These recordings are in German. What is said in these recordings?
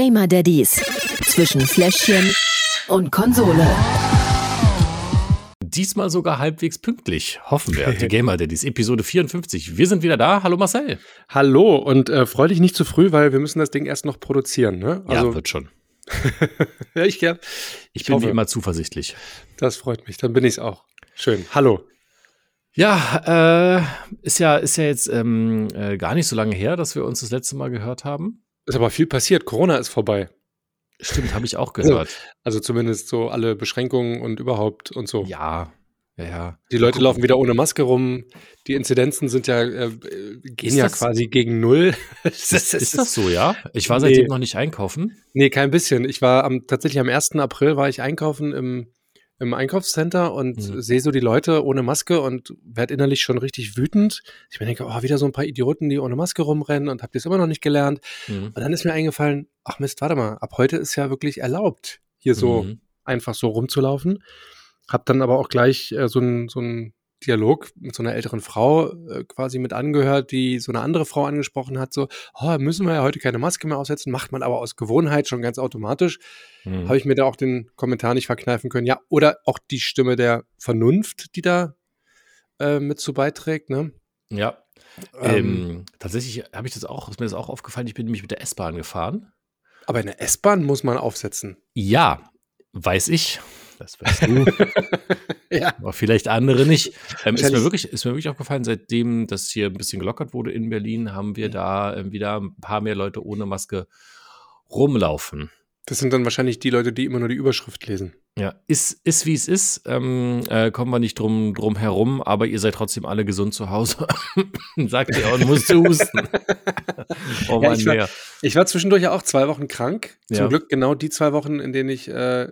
Gamer Daddies zwischen Fläschchen und Konsole. Diesmal sogar halbwegs pünktlich, hoffen wir. Die Gamer Daddies, Episode 54. Wir sind wieder da. Hallo Marcel. Hallo und äh, freu dich nicht zu früh, weil wir müssen das Ding erst noch produzieren. Ne? Also, ja, wird schon. ja, ich gern. Ich, ich bin hoffe. wie immer zuversichtlich. Das freut mich, dann bin ich es auch. Schön. Hallo. Ja, äh, ist ja, ist ja jetzt ähm, äh, gar nicht so lange her, dass wir uns das letzte Mal gehört haben. Ist aber viel passiert. Corona ist vorbei. Stimmt, habe ich auch gehört. Also, also, zumindest so alle Beschränkungen und überhaupt und so. Ja, ja, ja. Die Leute laufen wieder ohne Maske rum. Die Inzidenzen sind ja, äh, gehen ist ja das, quasi gegen null. ist, das, ist das so, ja? Ich war seitdem nee. noch nicht einkaufen. Nee, kein bisschen. Ich war am, tatsächlich am 1. April war ich einkaufen im im Einkaufscenter und mhm. sehe so die Leute ohne Maske und werde innerlich schon richtig wütend. Ich mir denke, oh, wieder so ein paar Idioten, die ohne Maske rumrennen und habt ihr es immer noch nicht gelernt. Mhm. Und dann ist mir eingefallen, ach Mist, warte mal, ab heute ist ja wirklich erlaubt, hier so mhm. einfach so rumzulaufen. Hab dann aber auch gleich äh, so ein, so ein Dialog mit so einer älteren Frau äh, quasi mit angehört, die so eine andere Frau angesprochen hat, so, oh, müssen wir ja heute keine Maske mehr aussetzen, macht man aber aus Gewohnheit schon ganz automatisch. Hm. Habe ich mir da auch den Kommentar nicht verkneifen können. Ja, oder auch die Stimme der Vernunft, die da äh, mit zu beiträgt, ne? Ja. Ähm, ähm, tatsächlich habe ich das auch, ist mir das auch aufgefallen, ich bin nämlich mit der S-Bahn gefahren. Aber eine S-Bahn muss man aufsetzen. Ja, weiß ich. Das weißt du. ja. Aber vielleicht andere nicht. Ähm, ist, mir wirklich, ist mir wirklich aufgefallen, seitdem das hier ein bisschen gelockert wurde in Berlin, haben wir da äh, wieder ein paar mehr Leute ohne Maske rumlaufen. Das sind dann wahrscheinlich die Leute, die immer nur die Überschrift lesen. Ja, ist, ist wie es ist. Ähm, äh, kommen wir nicht drum, drum herum, aber ihr seid trotzdem alle gesund zu Hause. Sagt ihr und musst husten. oh ja, ich, war, ich, war, zwischendurch ja auch zwei Wochen krank. Zum ja. Glück genau die zwei Wochen, in denen ich äh,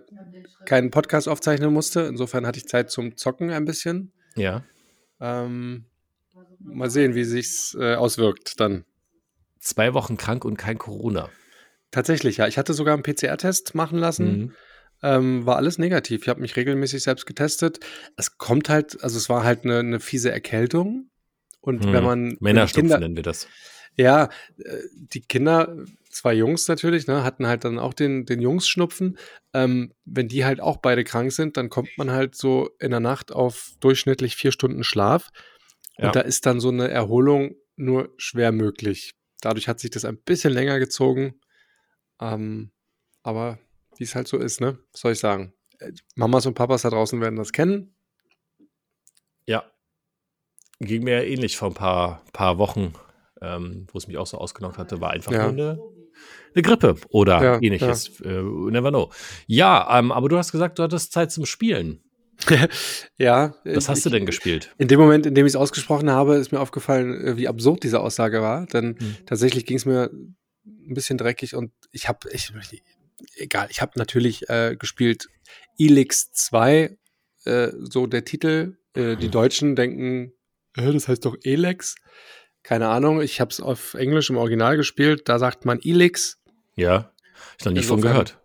keinen Podcast aufzeichnen musste. Insofern hatte ich Zeit zum Zocken ein bisschen. Ja. Ähm, mal sehen, wie sich's äh, auswirkt dann. Zwei Wochen krank und kein Corona. Tatsächlich, ja. Ich hatte sogar einen PCR-Test machen lassen. Mhm. Ähm, war alles negativ. Ich habe mich regelmäßig selbst getestet. Es kommt halt, also es war halt eine, eine fiese Erkältung. Und mhm. wenn man. Männerstupfen nennen wir das. Ja, äh, die Kinder, zwei Jungs natürlich, ne, hatten halt dann auch den, den Jungs-Schnupfen. Ähm, wenn die halt auch beide krank sind, dann kommt man halt so in der Nacht auf durchschnittlich vier Stunden Schlaf. Und ja. da ist dann so eine Erholung nur schwer möglich. Dadurch hat sich das ein bisschen länger gezogen. Ähm, aber wie es halt so ist, ne? Was soll ich sagen? Äh, Mamas und Papas da draußen werden das kennen. Ja. Ging mir ja ähnlich vor ein paar, paar Wochen, ähm, wo es mich auch so ausgenockt hatte, war einfach ja. nur eine, eine, Grippe oder ja, ähnliches. Ja. Äh, never know. Ja, ähm, aber du hast gesagt, du hattest Zeit zum Spielen. ja. Was hast ich, du denn gespielt? In dem Moment, in dem ich es ausgesprochen habe, ist mir aufgefallen, äh, wie absurd diese Aussage war. Denn hm. tatsächlich ging es mir ein bisschen dreckig und ich habe, ich, egal, ich habe natürlich äh, gespielt Elix 2, äh, so der Titel. Äh, die. Deutschen denken, äh, das heißt doch Elex. Keine Ahnung, ich habe es auf Englisch im Original gespielt, da sagt man Elix. Ja, ich noch nie von gehört.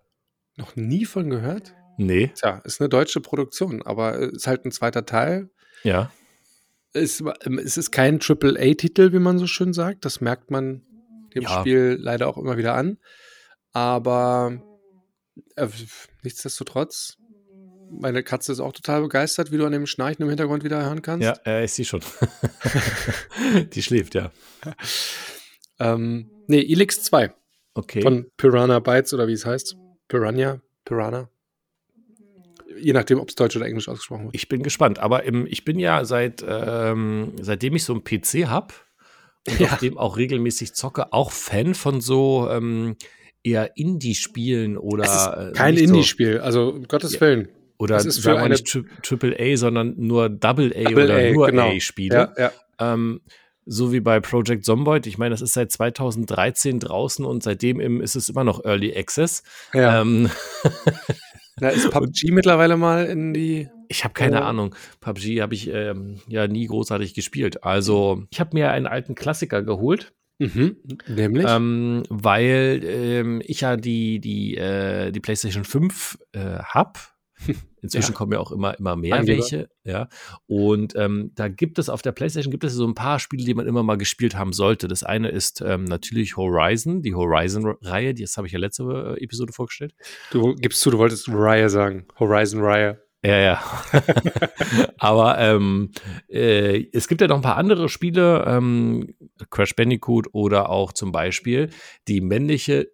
Noch nie von gehört? Nee. Tja, ist eine deutsche Produktion, aber ist halt ein zweiter Teil. Ja. Es, es ist kein Triple-A-Titel, wie man so schön sagt. Das merkt man dem ja. Spiel leider auch immer wieder an. Aber äh, nichtsdestotrotz, meine Katze ist auch total begeistert, wie du an dem Schnarchen im Hintergrund wieder hören kannst. Ja, äh, ich sehe schon. Die schläft, ja. ähm, nee, Elix 2. Okay. Von Piranha Bytes oder wie es heißt. Piranha, Piranha. Je nachdem, ob es Deutsch oder Englisch ausgesprochen wird. Ich bin gespannt, aber im, ich bin ja seit, ähm, seitdem ich so einen PC habe, und ja. auf dem auch regelmäßig zocke, auch Fan von so ähm, eher Indie-Spielen oder. Äh, kein Indie-Spiel, so, also um Gottes Willen. Oder das ist sagen wir nicht Triple A, sondern nur Double A Double oder A, nur genau. A-Spiele. Ja, ja. ähm, so wie bei Project Zomboid. Ich meine, das ist seit 2013 draußen und seitdem im, ist es immer noch Early Access. Ja. Ähm, Da ist PUBG mittlerweile mal in die. Ich habe keine äh, Ahnung. PUBG habe ich ähm, ja nie großartig gespielt. Also, ich habe mir einen alten Klassiker geholt. Mhm, nämlich? Ähm, weil ähm, ich ja die, die, äh, die PlayStation 5 äh, habe. Inzwischen ja. kommen ja auch immer, immer mehr Angeber. welche, ja. Und ähm, da gibt es auf der PlayStation gibt es so ein paar Spiele, die man immer mal gespielt haben sollte. Das eine ist ähm, natürlich Horizon, die Horizon-Reihe, das habe ich ja letzte äh, Episode vorgestellt. Du gibst zu, du wolltest Reihe sagen. Horizon-Reihe. Ja, ja. Aber ähm, äh, es gibt ja noch ein paar andere Spiele, ähm, Crash Bandicoot oder auch zum Beispiel die männliche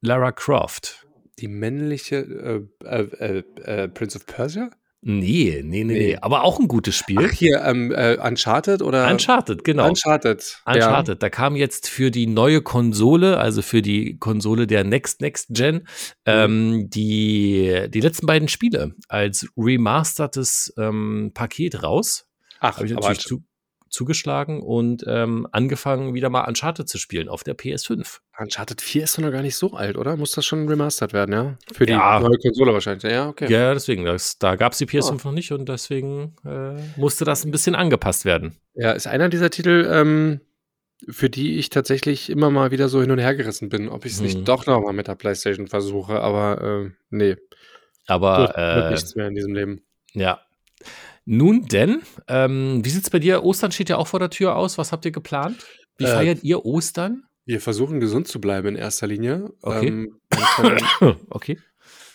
Lara Croft. Die männliche äh, äh, äh, Prince of Persia? Nee, nee, nee, nee, aber auch ein gutes Spiel. Ach, hier, ähm, äh, Uncharted oder? Uncharted, genau. Uncharted. Uncharted. Ja. Da kam jetzt für die neue Konsole, also für die Konsole der Next Next Gen, mhm. ähm, die, die letzten beiden Spiele als remastertes ähm, Paket raus. Ach, Habe ich natürlich zu, zugeschlagen und ähm, angefangen, wieder mal Uncharted zu spielen auf der PS5. Uncharted 4 ist doch noch gar nicht so alt, oder? Muss das schon remastered werden, ja? Für die ja. neue Konsole wahrscheinlich. Ja, okay. Ja, deswegen. Das, da gab es die PS5 oh. noch nicht und deswegen äh, musste das ein bisschen angepasst werden. Ja, ist einer dieser Titel, ähm, für die ich tatsächlich immer mal wieder so hin und her gerissen bin, ob ich es hm. nicht mhm. doch noch mal mit der PlayStation versuche, aber äh, nee. Aber äh, nichts mehr in diesem Leben. Ja, nun denn, ähm, wie sieht es bei dir? Ostern steht ja auch vor der Tür aus. Was habt ihr geplant? Wie äh, feiert ihr Ostern? Wir versuchen gesund zu bleiben in erster Linie. Okay. Ähm, meine Freundin, okay.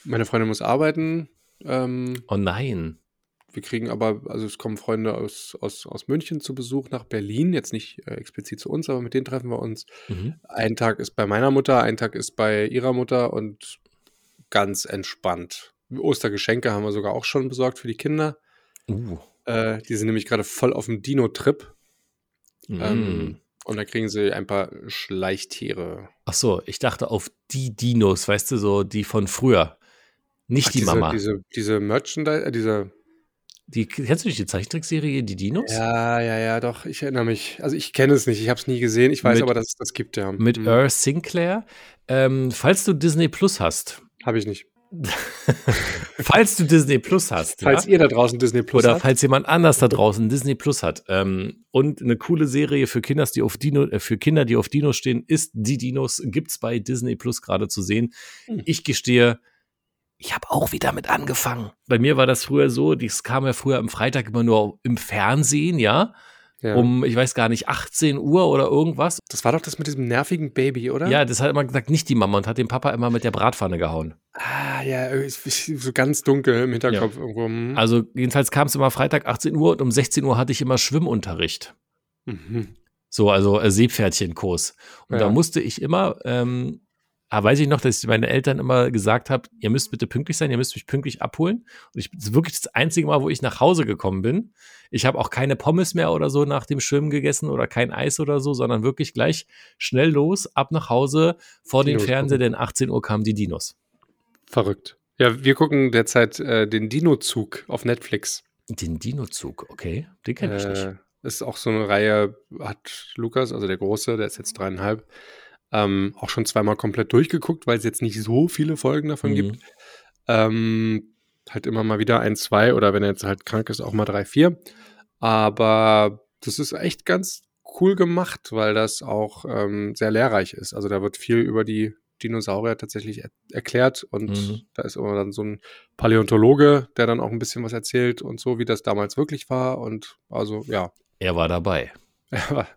Meine Freundin muss arbeiten. Ähm, oh nein. Wir kriegen aber, also es kommen Freunde aus, aus, aus München zu Besuch nach Berlin, jetzt nicht äh, explizit zu uns, aber mit denen treffen wir uns. Mhm. Ein Tag ist bei meiner Mutter, ein Tag ist bei ihrer Mutter und ganz entspannt. Ostergeschenke haben wir sogar auch schon besorgt für die Kinder. Uh. Äh, die sind nämlich gerade voll auf dem Dino-Trip. Mm. Ähm, und da kriegen sie ein paar Schleichtiere. Ach so, ich dachte auf die Dinos, weißt du, so die von früher. Nicht Ach, die diese, Mama. Diese, diese Merchandise, äh, diese. Die, kennst du nicht die Zeichentrickserie, die Dinos? Ja, ja, ja, doch. Ich erinnere mich. Also ich kenne es nicht, ich habe es nie gesehen. Ich weiß mit, aber, dass es das gibt, ja. Mit mhm. Earl Sinclair. Ähm, falls du Disney Plus hast. Habe ich nicht. falls du Disney Plus hast. Falls ja? ihr da draußen Disney Plus Oder habt. falls jemand anders da draußen Disney Plus hat. Ähm, und eine coole Serie für Kinder, die auf Dino, äh, für Kinder, die auf Dinos stehen, ist Die Dinos, gibt's bei Disney Plus gerade zu sehen. Hm. Ich gestehe, ich habe auch wieder mit angefangen. Bei mir war das früher so, das kam ja früher am Freitag immer nur im Fernsehen, ja. Ja. um, ich weiß gar nicht, 18 Uhr oder irgendwas. Das war doch das mit diesem nervigen Baby, oder? Ja, das hat immer gesagt, nicht die Mama und hat den Papa immer mit der Bratpfanne gehauen. Ah, ja, so ganz dunkel im Hinterkopf ja. irgendwo. Hm. Also, jedenfalls kam es immer Freitag 18 Uhr und um 16 Uhr hatte ich immer Schwimmunterricht. Mhm. So, also äh, Seepferdchenkurs. Und ja. da musste ich immer ähm, aber ah, weiß ich noch, dass ich meine Eltern immer gesagt habe, ihr müsst bitte pünktlich sein, ihr müsst mich pünktlich abholen. Und ich, das ist wirklich das einzige Mal, wo ich nach Hause gekommen bin. Ich habe auch keine Pommes mehr oder so nach dem Schwimmen gegessen oder kein Eis oder so, sondern wirklich gleich schnell los, ab nach Hause, vor den Fernseher, denn 18 Uhr kamen die Dinos. Verrückt. Ja, wir gucken derzeit äh, den Dino-Zug auf Netflix. Den Dino-Zug, okay. Den kenne ich äh, nicht. Ist auch so eine Reihe, hat Lukas, also der Große, der ist jetzt dreieinhalb, ähm, auch schon zweimal komplett durchgeguckt, weil es jetzt nicht so viele Folgen davon mhm. gibt. Ähm, halt immer mal wieder ein, zwei oder wenn er jetzt halt krank ist, auch mal drei, vier. Aber das ist echt ganz cool gemacht, weil das auch ähm, sehr lehrreich ist. Also da wird viel über die Dinosaurier tatsächlich er erklärt und mhm. da ist immer dann so ein Paläontologe, der dann auch ein bisschen was erzählt und so, wie das damals wirklich war und also ja. Er war dabei. Ja,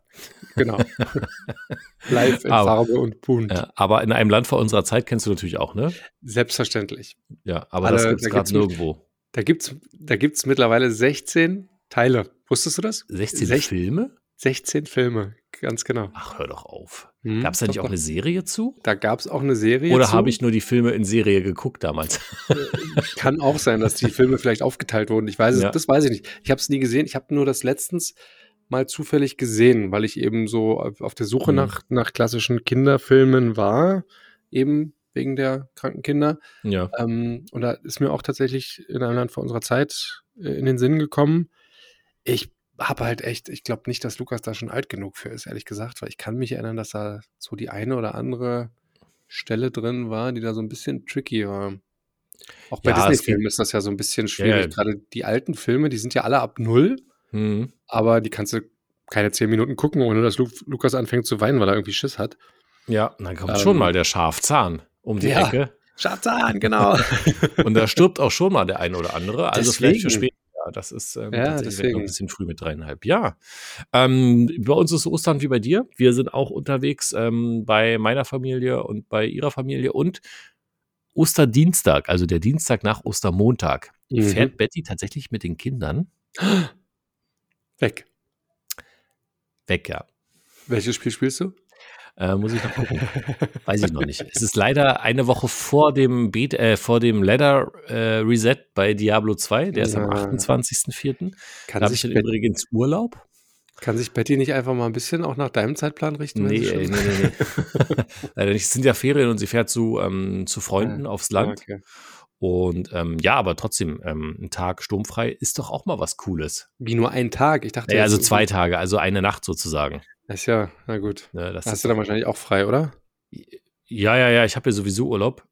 genau. Live in aber, Farbe und bunt. Ja, aber in einem Land vor unserer Zeit kennst du natürlich auch, ne? Selbstverständlich. Ja, aber Alle, das gibt's da gerade nirgendwo. Da gibt's, da gibt's mittlerweile 16 Teile. Wusstest du das? 16 Sech Filme? 16 Filme, ganz genau. Ach, hör doch auf. Hm, gab es da nicht auch eine Serie zu? Da gab es auch eine Serie Oder habe ich nur die Filme in Serie geguckt damals? Äh, kann auch sein, dass die Filme vielleicht aufgeteilt wurden. Ich weiß es, ja. das weiß ich nicht. Ich habe es nie gesehen. Ich habe nur das letztens mal zufällig gesehen, weil ich eben so auf der Suche mhm. nach, nach klassischen Kinderfilmen war, eben wegen der kranken Kinder. Ja. Ähm, und da ist mir auch tatsächlich in einem Land vor unserer Zeit äh, in den Sinn gekommen. Ich habe halt echt, ich glaube nicht, dass Lukas da schon alt genug für ist, ehrlich gesagt, weil ich kann mich erinnern, dass da so die eine oder andere Stelle drin war, die da so ein bisschen tricky war. Auch bei ja, Disney-Filmen ist das ja so ein bisschen schwierig. Ja, ja. Gerade die alten Filme, die sind ja alle ab null. Mhm. Aber die kannst du keine zehn Minuten gucken, ohne dass Lu Lukas anfängt zu weinen, weil er irgendwie Schiss hat. Ja, dann kommt ähm, schon mal der Schafzahn um die ja. Ecke. Schatzan, genau. und da stirbt auch schon mal der eine oder andere. Also deswegen. vielleicht für später. Das ist ähm, ja, deswegen. ein bisschen früh mit dreieinhalb. Ja. Ähm, bei uns ist Ostern wie bei dir. Wir sind auch unterwegs ähm, bei meiner Familie und bei ihrer Familie und Osterdienstag, also der Dienstag nach Ostermontag, mhm. fährt Betty tatsächlich mit den Kindern weg. Weg, ja. Welches Spiel spielst du? Äh, muss ich noch gucken. Weiß ich noch nicht. Es ist leider eine Woche vor dem, Beat, äh, vor dem Ladder äh, Reset bei Diablo 2. Der ist ja. am 28.04. Da habe ich dann übrigens Urlaub. Kann sich Betty nicht einfach mal ein bisschen auch nach deinem Zeitplan richten? Nee, nee, nee, nee. Leider nicht. Es sind ja Ferien und sie fährt zu, ähm, zu Freunden ja. aufs Land. Okay. Und ähm, ja, aber trotzdem, ähm, ein Tag sturmfrei ist doch auch mal was Cooles. Wie nur ein Tag? Ich dachte. Ja, also zwei Tage, also eine Nacht sozusagen. Das ist ja, na gut. Ja, das Hast du dann wahrscheinlich auch frei, oder? Ja, ja, ja, ich habe ja sowieso Urlaub.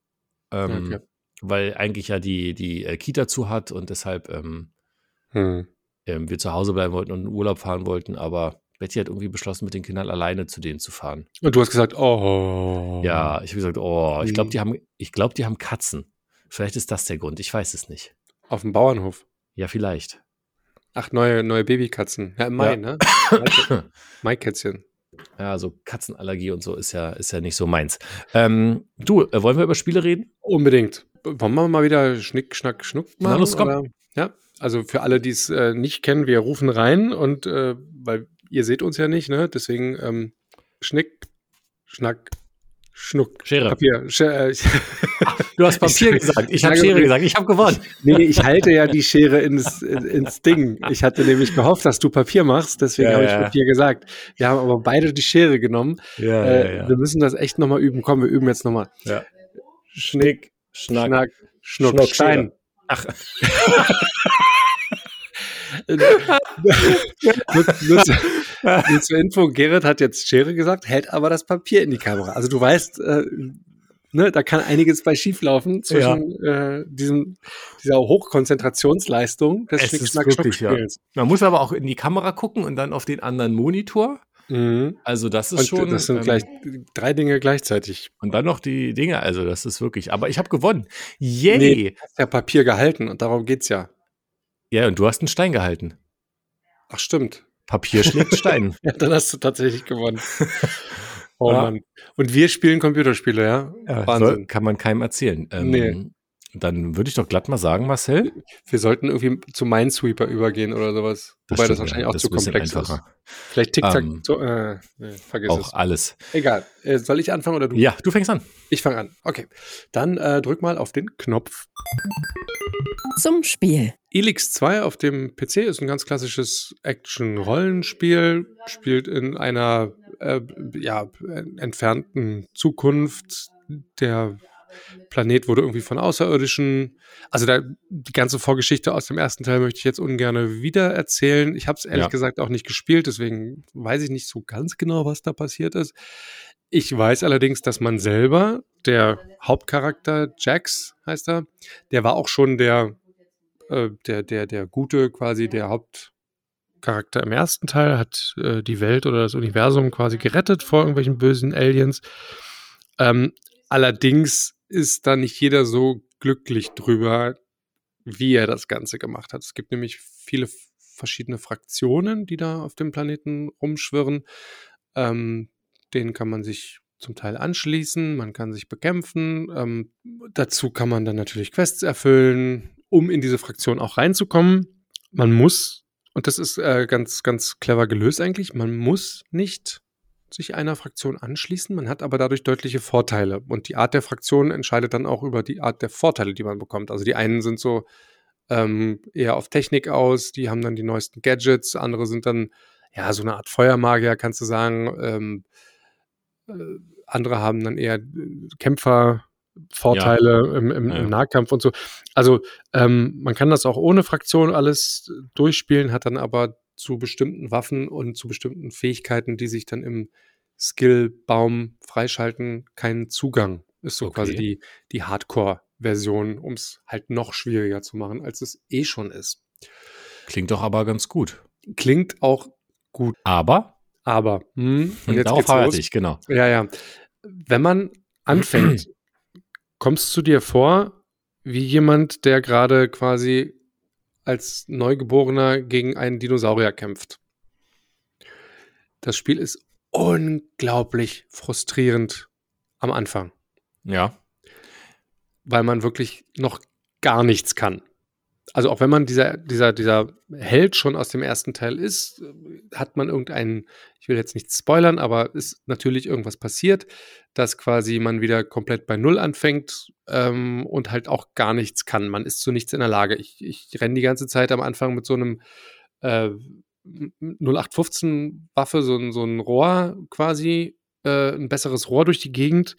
Ähm, okay. Weil eigentlich ja die, die äh, Kita zu hat und deshalb ähm, hm. ähm, wir zu Hause bleiben wollten und in Urlaub fahren wollten, aber Betty hat irgendwie beschlossen, mit den Kindern alleine zu denen zu fahren. Und du hast gesagt, oh. Ja, ich habe gesagt, oh, ich glaube, die haben, ich glaube, die haben Katzen. Vielleicht ist das der Grund, ich weiß es nicht. Auf dem Bauernhof. Ja, vielleicht. Ach, neue, neue Babykatzen. Ja, im Mai, ja. ne? Maikätzchen. Ja, also Katzenallergie und so ist ja, ist ja nicht so meins. Ähm, du, äh, wollen wir über Spiele reden? Unbedingt. Wollen wir mal wieder Schnick, Schnack, Schnuck machen? Na, los, komm. Ja, also für alle, die es äh, nicht kennen, wir rufen rein und äh, weil ihr seht uns ja nicht, ne? Deswegen ähm, Schnick, Schnack, Schnuck. Schere. Papier. Schere. Äh, du hast Papier ich, gesagt. Ich habe Schere gesagt. Ich habe gewonnen. Nee, ich halte ja die Schere ins, ins Ding. Ich hatte nämlich gehofft, dass du Papier machst. Deswegen ja, habe ich ja. Papier gesagt. Wir haben aber beide die Schere genommen. Ja, äh, ja, Wir müssen das echt nochmal üben. Komm, wir üben jetzt nochmal. Ja. Schnick, Schnack, Schnack Schnuck, Schnuck Stein. Ach. nur, nur, zu, nur, zur Info, Gerrit hat jetzt Schere gesagt, hält aber das Papier in die Kamera. Also du weißt, äh, ne, da kann einiges bei schieflaufen zwischen ja. äh, diesem, dieser Hochkonzentrationsleistung des Schnick-Schnack-Schnuck-Spiels. Ja. Man muss aber auch in die Kamera gucken und dann auf den anderen Monitor. Mhm. Also das ist und schon. Das sind ähm, gleich drei Dinge gleichzeitig. Und dann noch die Dinge. Also das ist wirklich. Aber ich habe gewonnen. Yay! Nee, du hast ja Papier gehalten und darum geht's ja. Ja, und du hast einen Stein gehalten. Ach, stimmt. Papier schlägt Stein. ja, dann hast du tatsächlich gewonnen. Oh ja. Mann. Und wir spielen Computerspiele, ja? ja Wahnsinn. kann man keinem erzählen. Ähm, nee. Dann würde ich doch glatt mal sagen, Marcel. Wir sollten irgendwie zu Minesweeper übergehen oder sowas. Das Wobei stimmt, das wahrscheinlich ja, auch zu komplex ist. Vielleicht TikTok. Ähm, so, äh, nee, vergiss auch es. alles. Egal. Äh, soll ich anfangen oder du? Ja, du fängst an. Ich fange an. Okay. Dann äh, drück mal auf den Knopf. Zum Spiel. Elix 2 auf dem PC ist ein ganz klassisches Action-Rollenspiel. Spielt in einer äh, ja, entfernten Zukunft. Der Planet wurde irgendwie von Außerirdischen. Also da, die ganze Vorgeschichte aus dem ersten Teil möchte ich jetzt ungern wieder erzählen. Ich habe es ehrlich ja. gesagt auch nicht gespielt, deswegen weiß ich nicht so ganz genau, was da passiert ist. Ich weiß allerdings, dass man selber, der Hauptcharakter Jax heißt er, der war auch schon der, äh, der, der, der Gute, quasi der Hauptcharakter im ersten Teil, hat äh, die Welt oder das Universum quasi gerettet vor irgendwelchen bösen Aliens. Ähm, allerdings ist da nicht jeder so glücklich drüber, wie er das Ganze gemacht hat. Es gibt nämlich viele verschiedene Fraktionen, die da auf dem Planeten rumschwirren. Ähm, denen kann man sich zum Teil anschließen, man kann sich bekämpfen. Ähm, dazu kann man dann natürlich Quests erfüllen, um in diese Fraktion auch reinzukommen. Man muss, und das ist äh, ganz, ganz clever gelöst eigentlich, man muss nicht sich einer Fraktion anschließen. Man hat aber dadurch deutliche Vorteile. Und die Art der Fraktion entscheidet dann auch über die Art der Vorteile, die man bekommt. Also die einen sind so ähm, eher auf Technik aus, die haben dann die neuesten Gadgets, andere sind dann ja so eine Art Feuermagier, kannst du sagen. Ähm, äh, andere haben dann eher äh, Kämpfervorteile ja. im, im, ja. im, Nahkampf und so. Also ähm, man kann das auch ohne Fraktion alles durchspielen, hat dann aber zu bestimmten Waffen und zu bestimmten Fähigkeiten, die sich dann im Skillbaum freischalten, keinen Zugang. Ist so okay. quasi die, die Hardcore-Version, um es halt noch schwieriger zu machen, als es eh schon ist. Klingt doch aber ganz gut. Klingt auch gut. Aber? Aber. Hm, und jetzt Darauf geht's los. ich, genau. Ja, ja. Wenn man anfängt, kommst du dir vor wie jemand, der gerade quasi als Neugeborener gegen einen Dinosaurier kämpft. Das Spiel ist unglaublich frustrierend am Anfang. Ja. Weil man wirklich noch gar nichts kann. Also auch wenn man dieser, dieser, dieser Held schon aus dem ersten Teil ist, hat man irgendeinen, ich will jetzt nicht spoilern, aber ist natürlich irgendwas passiert, dass quasi man wieder komplett bei Null anfängt ähm, und halt auch gar nichts kann. Man ist zu nichts in der Lage. Ich, ich renne die ganze Zeit am Anfang mit so einem äh, 0815 Waffe, so, ein, so ein Rohr quasi, äh, ein besseres Rohr durch die Gegend,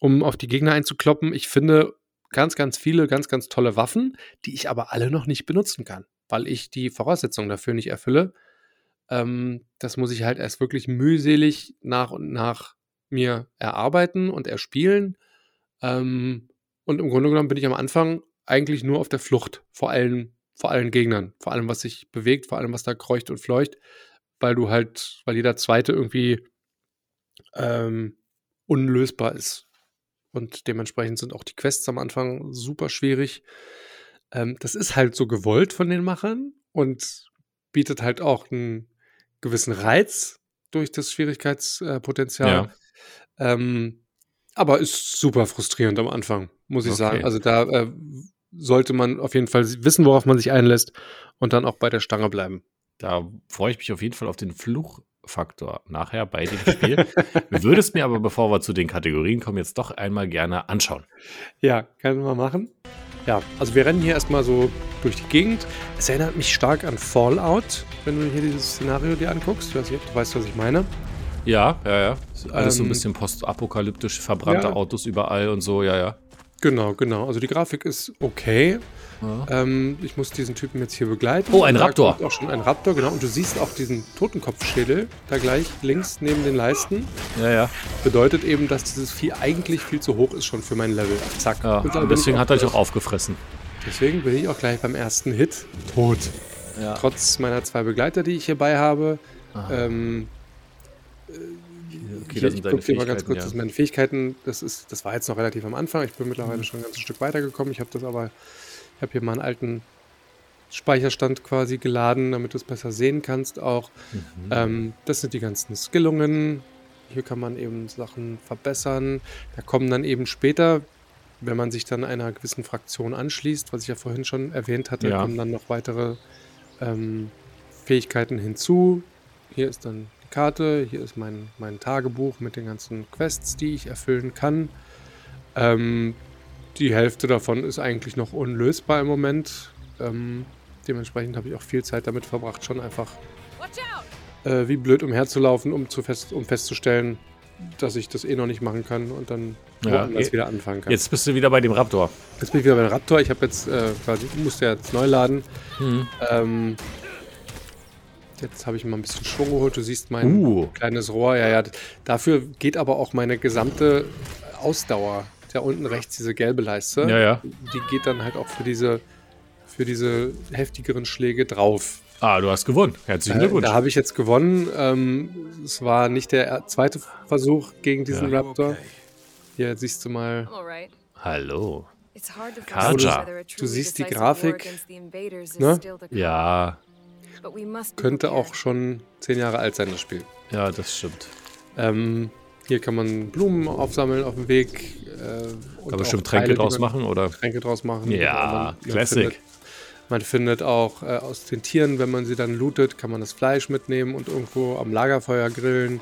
um auf die Gegner einzukloppen. Ich finde ganz, ganz viele, ganz, ganz tolle Waffen, die ich aber alle noch nicht benutzen kann, weil ich die Voraussetzungen dafür nicht erfülle. Ähm, das muss ich halt erst wirklich mühselig nach und nach mir erarbeiten und erspielen. Ähm, und im Grunde genommen bin ich am Anfang eigentlich nur auf der Flucht vor allen vor allen Gegnern, vor allem was sich bewegt, vor allem was da kreucht und fleucht, weil du halt, weil jeder zweite irgendwie ähm, unlösbar ist. Und dementsprechend sind auch die Quests am Anfang super schwierig. Ähm, das ist halt so gewollt von den Machern und bietet halt auch einen gewissen Reiz durch das Schwierigkeitspotenzial. Ja. Ähm, aber ist super frustrierend am Anfang, muss ich okay. sagen. Also da äh, sollte man auf jeden Fall wissen, worauf man sich einlässt und dann auch bei der Stange bleiben. Da freue ich mich auf jeden Fall auf den Fluchfaktor nachher bei dem Spiel. Würdest mir aber, bevor wir zu den Kategorien kommen, jetzt doch einmal gerne anschauen. Ja, können wir machen. Ja, also wir rennen hier erstmal so durch die Gegend. Es erinnert mich stark an Fallout, wenn du hier dieses Szenario dir anguckst. Ich weiß nicht, ob du weißt, was ich meine. Ja, ja, ja. Alles ähm, so ein ähm, bisschen postapokalyptisch, verbrannte ja. Autos überall und so, ja, ja. Genau, genau. Also die Grafik ist okay. Ja. Ähm, ich muss diesen Typen jetzt hier begleiten. Oh, ein Raptor. Auch schon ein Raptor, genau. Und du siehst auch diesen Totenkopfschädel da gleich links neben den Leisten. Ja, ja. Bedeutet eben, dass dieses Vieh eigentlich viel zu hoch ist schon für mein Level. Zack. Ja, und deswegen hat er dich auch aufgefressen. Deswegen bin ich auch gleich beim ersten Hit tot. Ja. Trotz meiner zwei Begleiter, die ich hierbei habe. Ähm, Okay, ich gucke dir mal ganz kurz, ja. dass meine Fähigkeiten, das ist, das war jetzt noch relativ am Anfang. Ich bin mittlerweile mhm. schon ein ganzes Stück weitergekommen. Ich habe das aber, ich habe hier mal einen alten Speicherstand quasi geladen, damit du es besser sehen kannst auch. Mhm. Ähm, das sind die ganzen Skillungen. Hier kann man eben Sachen verbessern. Da kommen dann eben später, wenn man sich dann einer gewissen Fraktion anschließt, was ich ja vorhin schon erwähnt hatte, ja. kommen dann noch weitere ähm, Fähigkeiten hinzu. Hier ist dann Karte. Hier ist mein, mein Tagebuch mit den ganzen Quests, die ich erfüllen kann. Ähm, die Hälfte davon ist eigentlich noch unlösbar im Moment. Ähm, dementsprechend habe ich auch viel Zeit damit verbracht, schon einfach äh, wie blöd umherzulaufen, um, zu fest, um festzustellen, dass ich das eh noch nicht machen kann und dann ja, woanders wieder anfangen kann. Jetzt bist du wieder bei dem Raptor. Jetzt bin ich wieder beim Raptor. Ich habe jetzt äh, quasi, musste jetzt neu laden. Mhm. Ähm, Jetzt habe ich mal ein bisschen Schwung geholt. Du siehst mein uh. kleines Rohr. Ja, ja. Dafür geht aber auch meine gesamte Ausdauer. Da unten rechts diese gelbe Leiste. Ja, ja. Die geht dann halt auch für diese, für diese heftigeren Schläge drauf. Ah, du hast gewonnen. Herzlichen Glückwunsch. Äh, da habe ich jetzt gewonnen. Ähm, es war nicht der zweite Versuch gegen diesen ja. Raptor. Hier siehst du mal. Hallo. Kaja. Du siehst die Grafik. Ne? Ja. Könnte auch schon zehn Jahre alt sein, das Spiel. Ja, das stimmt. Ähm, hier kann man Blumen aufsammeln auf dem Weg. Äh, kann bestimmt Tränke draus machen, oder? Tränke draus machen. Ja, man, Classic. Man findet, man findet auch äh, aus den Tieren, wenn man sie dann lootet, kann man das Fleisch mitnehmen und irgendwo am Lagerfeuer grillen.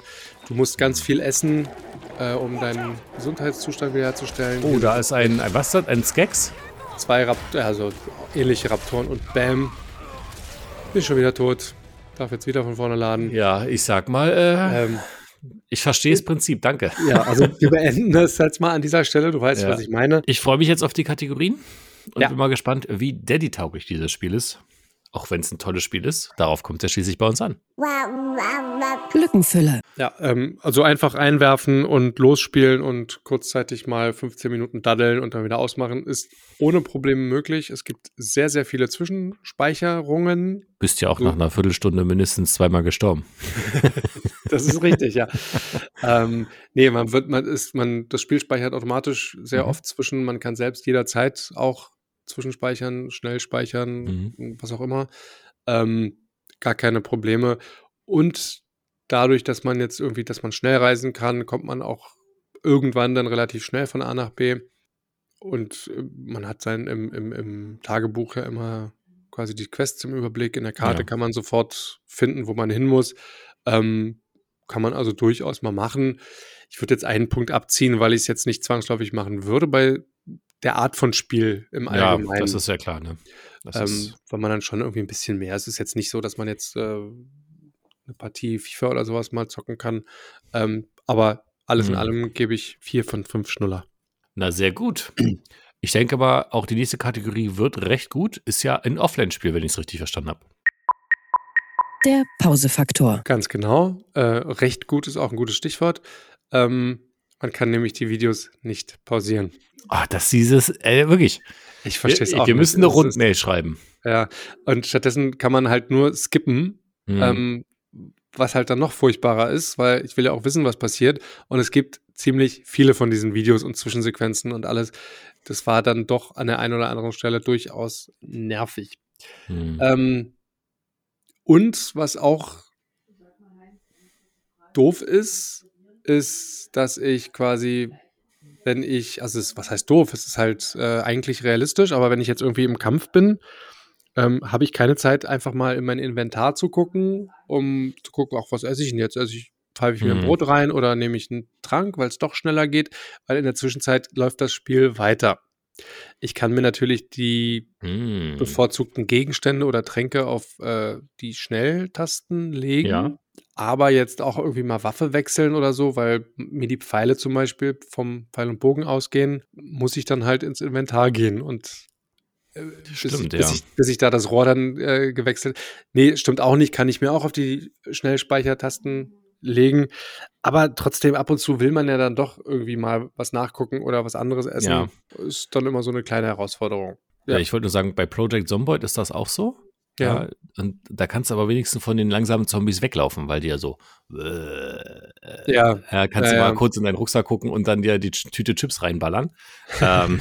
Du musst ganz viel essen, äh, um deinen Gesundheitszustand wiederherzustellen. Oh, da ist ein, ein was ist das? Ein Skex? Zwei Raptoren, also ähnliche Raptoren und Bam, bin schon wieder tot. Darf jetzt wieder von vorne laden. Ja, ich sag mal, äh, ähm, ich verstehe das Prinzip, danke. Ja, also wir beenden das jetzt mal an dieser Stelle. Du weißt, ja. was ich meine. Ich freue mich jetzt auf die Kategorien und ja. bin mal gespannt, wie Daddy-tauglich dieses Spiel ist. Auch wenn es ein tolles Spiel ist, darauf kommt es schließlich bei uns an. Glückenfülle. Ja, ähm, also einfach einwerfen und losspielen und kurzzeitig mal 15 Minuten daddeln und dann wieder ausmachen, ist ohne Probleme möglich. Es gibt sehr, sehr viele Zwischenspeicherungen. Bist ja auch so. nach einer Viertelstunde mindestens zweimal gestorben. das ist richtig, ja. ähm, nee, man wird, man ist, man, das Spiel speichert automatisch sehr mhm. oft zwischen, man kann selbst jederzeit auch zwischenspeichern, schnell speichern, mhm. was auch immer. Ähm, gar keine Probleme. Und dadurch, dass man jetzt irgendwie, dass man schnell reisen kann, kommt man auch irgendwann dann relativ schnell von A nach B. Und äh, man hat sein im, im, im Tagebuch ja immer quasi die Quests im Überblick. In der Karte ja. kann man sofort finden, wo man hin muss. Ähm, kann man also durchaus mal machen. Ich würde jetzt einen Punkt abziehen, weil ich es jetzt nicht zwangsläufig machen würde bei der Art von Spiel im Allgemeinen. Ja, das ist ja klar, ne? Ähm, weil man dann schon irgendwie ein bisschen mehr. Es ist jetzt nicht so, dass man jetzt äh, eine Partie FIFA oder sowas mal zocken kann. Ähm, aber alles mhm. in allem gebe ich vier von fünf Schnuller. Na, sehr gut. Ich denke aber, auch die nächste Kategorie wird recht gut. Ist ja ein Offline-Spiel, wenn ich es richtig verstanden habe. Der Pausefaktor. Ganz genau. Äh, recht gut ist auch ein gutes Stichwort. Ähm, man kann nämlich die Videos nicht pausieren. Ah, das dieses, äh, wirklich. Ich verstehe es auch. Wir müssen eine Rundmail schreiben. Ja, und stattdessen kann man halt nur skippen. Mhm. Ähm, was halt dann noch furchtbarer ist, weil ich will ja auch wissen, was passiert. Und es gibt ziemlich viele von diesen Videos und Zwischensequenzen und alles. Das war dann doch an der einen oder anderen Stelle durchaus nervig. Hm. Ähm, und was auch doof ist, ist, dass ich quasi, wenn ich, also es, was heißt doof? Es ist halt äh, eigentlich realistisch, aber wenn ich jetzt irgendwie im Kampf bin ähm, habe ich keine Zeit, einfach mal in mein Inventar zu gucken, um zu gucken, auch was esse ich denn jetzt? Also ich pfeife ich mir ein mhm. Brot rein oder nehme ich einen Trank, weil es doch schneller geht, weil in der Zwischenzeit läuft das Spiel weiter. Ich kann mir natürlich die mm. bevorzugten Gegenstände oder Tränke auf äh, die Schnelltasten legen, ja. aber jetzt auch irgendwie mal Waffe wechseln oder so, weil mir die Pfeile zum Beispiel vom Pfeil und Bogen ausgehen, muss ich dann halt ins Inventar gehen und äh, stimmt, bis, ja. Bis ich, bis ich, da das Rohr dann äh, gewechselt. Nee, stimmt auch nicht. Kann ich mir auch auf die Schnellspeichertasten legen. Aber trotzdem, ab und zu will man ja dann doch irgendwie mal was nachgucken oder was anderes essen. Ja. Ist dann immer so eine kleine Herausforderung. Ja, ja ich wollte nur sagen, bei Project Zomboid ist das auch so. Ja. ja. Und da kannst du aber wenigstens von den langsamen Zombies weglaufen, weil die ja so. Äh, ja. ja. Kannst du mal kurz in deinen Rucksack gucken und dann dir die Tüte Chips reinballern. ähm,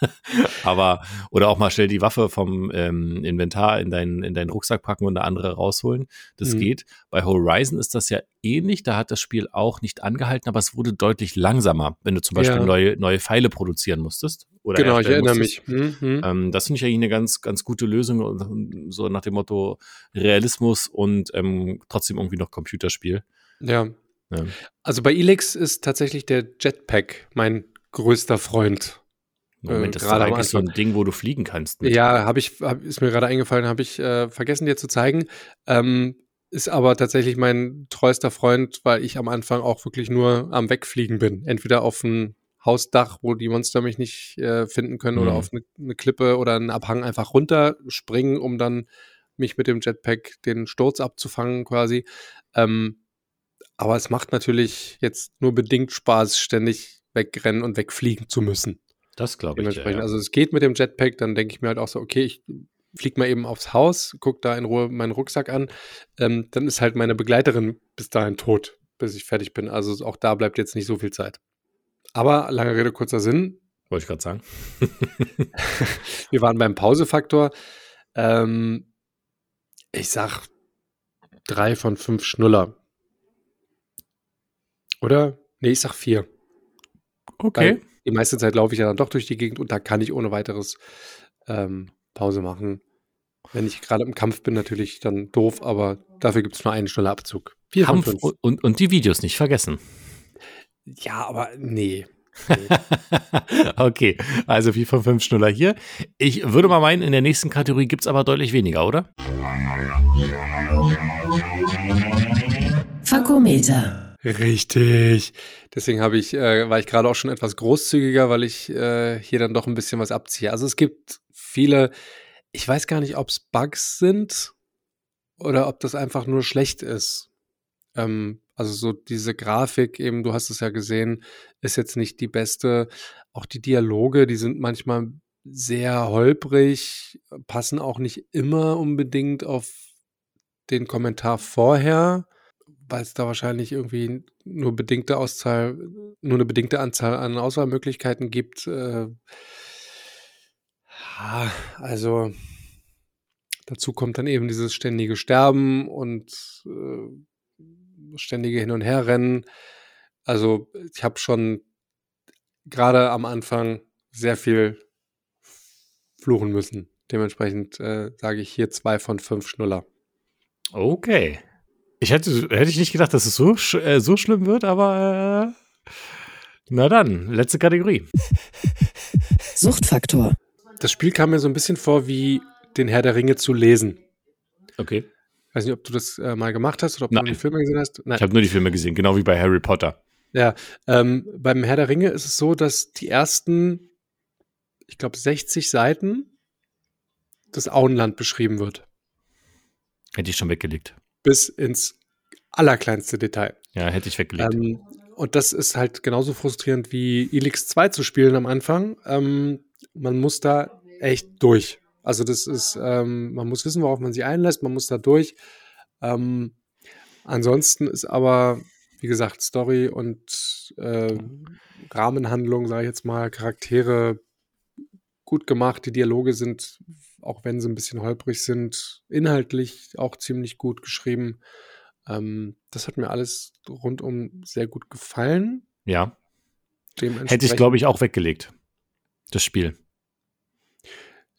Aber, oder auch mal schnell die Waffe vom ähm, Inventar in deinen, in deinen Rucksack packen und eine andere rausholen. Das mhm. geht. Bei Horizon ist das ja ähnlich. Da hat das Spiel auch nicht angehalten, aber es wurde deutlich langsamer, wenn du zum Beispiel ja. neue, neue Pfeile produzieren musstest. Oder genau, ich erinnere musstest. mich. Mhm. Ähm, das finde ich eigentlich eine ganz, ganz gute Lösung, so nach dem Motto Realismus und ähm, trotzdem irgendwie noch Computerspiel. Ja. ja. Also bei Elix ist tatsächlich der Jetpack mein größter Freund. Moment, das ist eigentlich so ein Ding, wo du fliegen kannst. Mit. Ja, habe ich, hab, ist mir gerade eingefallen, habe ich äh, vergessen dir zu zeigen. Ähm, ist aber tatsächlich mein treuester Freund, weil ich am Anfang auch wirklich nur am Wegfliegen bin. Entweder auf ein Hausdach, wo die Monster mich nicht äh, finden können, mhm. oder auf eine, eine, Klippe oder einen Abhang einfach runterspringen, um dann mich mit dem Jetpack den Sturz abzufangen quasi. Ähm, aber es macht natürlich jetzt nur bedingt Spaß, ständig wegrennen und wegfliegen zu müssen. Das glaube ich. Ja, ja. Also es geht mit dem Jetpack, dann denke ich mir halt auch so, okay, ich fliege mal eben aufs Haus, gucke da in Ruhe meinen Rucksack an. Ähm, dann ist halt meine Begleiterin bis dahin tot, bis ich fertig bin. Also auch da bleibt jetzt nicht so viel Zeit. Aber lange Rede, kurzer Sinn. Wollte ich gerade sagen. wir waren beim Pausefaktor. Ähm, ich sag drei von fünf Schnuller. Oder? Nee, ich sag vier. Okay. Weil die meiste Zeit laufe ich ja dann doch durch die Gegend und da kann ich ohne weiteres ähm, Pause machen. Wenn ich gerade im Kampf bin, natürlich dann doof, aber dafür gibt es nur einen schneller Abzug. Vier Kampf und, und die Videos nicht vergessen. Ja, aber nee. okay, also 4 von 5 Schnuller hier. Ich würde mal meinen, in der nächsten Kategorie gibt es aber deutlich weniger, oder? Fakometer. Richtig. Deswegen habe ich, äh, war ich gerade auch schon etwas großzügiger, weil ich äh, hier dann doch ein bisschen was abziehe. Also es gibt viele, ich weiß gar nicht, ob es Bugs sind oder ob das einfach nur schlecht ist. Ähm, also so diese Grafik eben, du hast es ja gesehen, ist jetzt nicht die beste. Auch die Dialoge, die sind manchmal sehr holprig, passen auch nicht immer unbedingt auf den Kommentar vorher weil es da wahrscheinlich irgendwie nur bedingte Auszahl, nur eine bedingte Anzahl an Auswahlmöglichkeiten gibt. Äh, also dazu kommt dann eben dieses ständige Sterben und äh, ständige Hin- und Herrennen. Also ich habe schon gerade am Anfang sehr viel fluchen müssen. Dementsprechend äh, sage ich hier zwei von fünf Schnuller. Okay. Ich hätte, hätte ich nicht gedacht, dass es so, äh, so schlimm wird, aber äh, na dann, letzte Kategorie. Suchtfaktor. Das Spiel kam mir so ein bisschen vor wie den Herr der Ringe zu lesen. Okay. Ich weiß nicht, ob du das äh, mal gemacht hast oder ob Nein. du die Filme gesehen hast. Nein. Ich habe nur die Filme gesehen, genau wie bei Harry Potter. Ja, ähm, beim Herr der Ringe ist es so, dass die ersten, ich glaube, 60 Seiten das Auenland beschrieben wird. Hätte ich schon weggelegt. Bis ins allerkleinste Detail. Ja, hätte ich weggelegt. Ähm, und das ist halt genauso frustrierend wie Elix 2 zu spielen am Anfang. Ähm, man muss da echt durch. Also das ist, ähm, man muss wissen, worauf man sich einlässt, man muss da durch. Ähm, ansonsten ist aber, wie gesagt, Story und äh, Rahmenhandlung, sage ich jetzt mal, Charaktere gut gemacht. Die Dialoge sind, auch wenn sie ein bisschen holprig sind, inhaltlich auch ziemlich gut geschrieben. Ähm, das hat mir alles rundum sehr gut gefallen. Ja. Hätte ich, glaube ich, auch weggelegt. Das Spiel.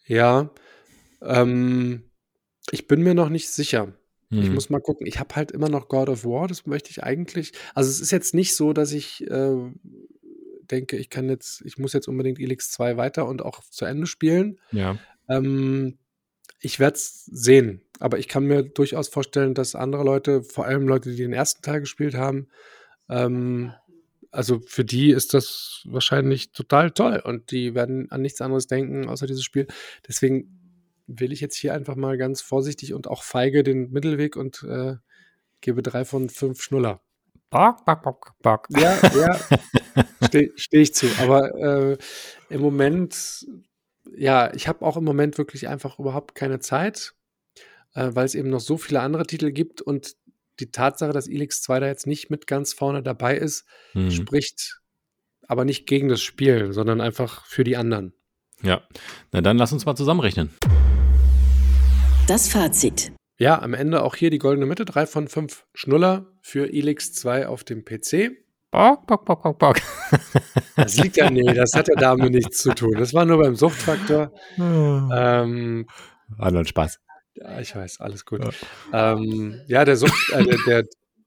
Ja. Ähm, ich bin mir noch nicht sicher. Hm. Ich muss mal gucken. Ich habe halt immer noch God of War. Das möchte ich eigentlich. Also, es ist jetzt nicht so, dass ich äh, denke, ich kann jetzt, ich muss jetzt unbedingt Elix 2 weiter und auch zu Ende spielen. Ja. Ähm, ich werde es sehen, aber ich kann mir durchaus vorstellen, dass andere Leute, vor allem Leute, die den ersten Teil gespielt haben, ähm, also für die ist das wahrscheinlich total toll und die werden an nichts anderes denken außer dieses Spiel. Deswegen will ich jetzt hier einfach mal ganz vorsichtig und auch feige den Mittelweg und äh, gebe drei von fünf Schnuller. Bock, bock, bock, bock. Ja, ja, stehe steh ich zu. Aber äh, im Moment ja, ich habe auch im Moment wirklich einfach überhaupt keine Zeit, äh, weil es eben noch so viele andere Titel gibt und die Tatsache, dass Elix 2 da jetzt nicht mit ganz vorne dabei ist, mhm. spricht aber nicht gegen das Spiel, sondern einfach für die anderen. Ja, na dann lass uns mal zusammenrechnen. Das Fazit. Ja, am Ende auch hier die goldene Mitte, drei von fünf Schnuller für Elix 2 auf dem PC. Bock, bock, bock, bock, bock. Das liegt ja, nee, das hat ja damit nichts zu tun. Das war nur beim Suchtfaktor. ähm, war nur ein Spaß. Ja, ich weiß, alles gut. Ja, ähm, ja der, Sucht, äh, der, der,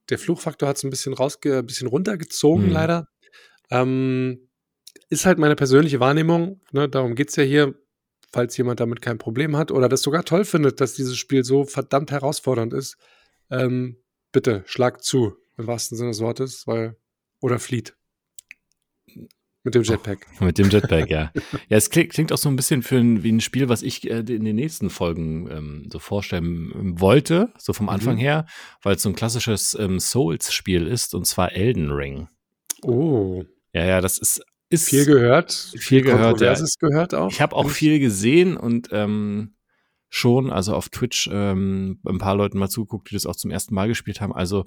der, Fluchfaktor hat es ein bisschen rausge, ein bisschen runtergezogen, mhm. leider. Ähm, ist halt meine persönliche Wahrnehmung. Ne? Darum geht es ja hier, falls jemand damit kein Problem hat oder das sogar toll findet, dass dieses Spiel so verdammt herausfordernd ist. Ähm, bitte, schlag zu, im wahrsten Sinne des Wortes, weil oder flieht. Mit dem Jetpack. Oh, mit dem Jetpack, ja. Ja, es klingt, klingt, auch so ein bisschen für ein, wie ein Spiel, was ich äh, in den nächsten Folgen ähm, so vorstellen wollte, so vom Anfang mhm. her, weil es so ein klassisches ähm, Souls-Spiel ist, und zwar Elden Ring. Oh. Ja, ja, das ist. ist viel gehört. Viel, viel gehört. Ja. gehört auch. Ich habe auch viel gesehen und ähm, schon, also auf Twitch ähm, ein paar Leuten mal zugeguckt, die das auch zum ersten Mal gespielt haben. Also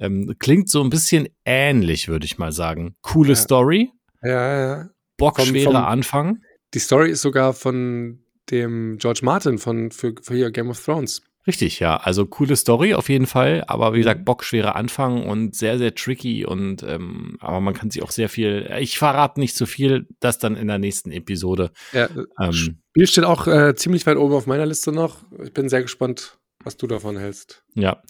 ähm, klingt so ein bisschen ähnlich, würde ich mal sagen. Coole ja. Story. Ja, ja. Bockschwerer Anfang. Die Story ist sogar von dem George Martin von für, für hier Game of Thrones. Richtig, ja. Also coole Story auf jeden Fall, aber wie gesagt, bockschwerer Anfang und sehr, sehr tricky und ähm, aber man kann sich auch sehr viel. Ich verrate nicht zu so viel, das dann in der nächsten Episode. Ja, ähm, Spiel steht auch äh, ziemlich weit oben auf meiner Liste noch. Ich bin sehr gespannt, was du davon hältst. Ja.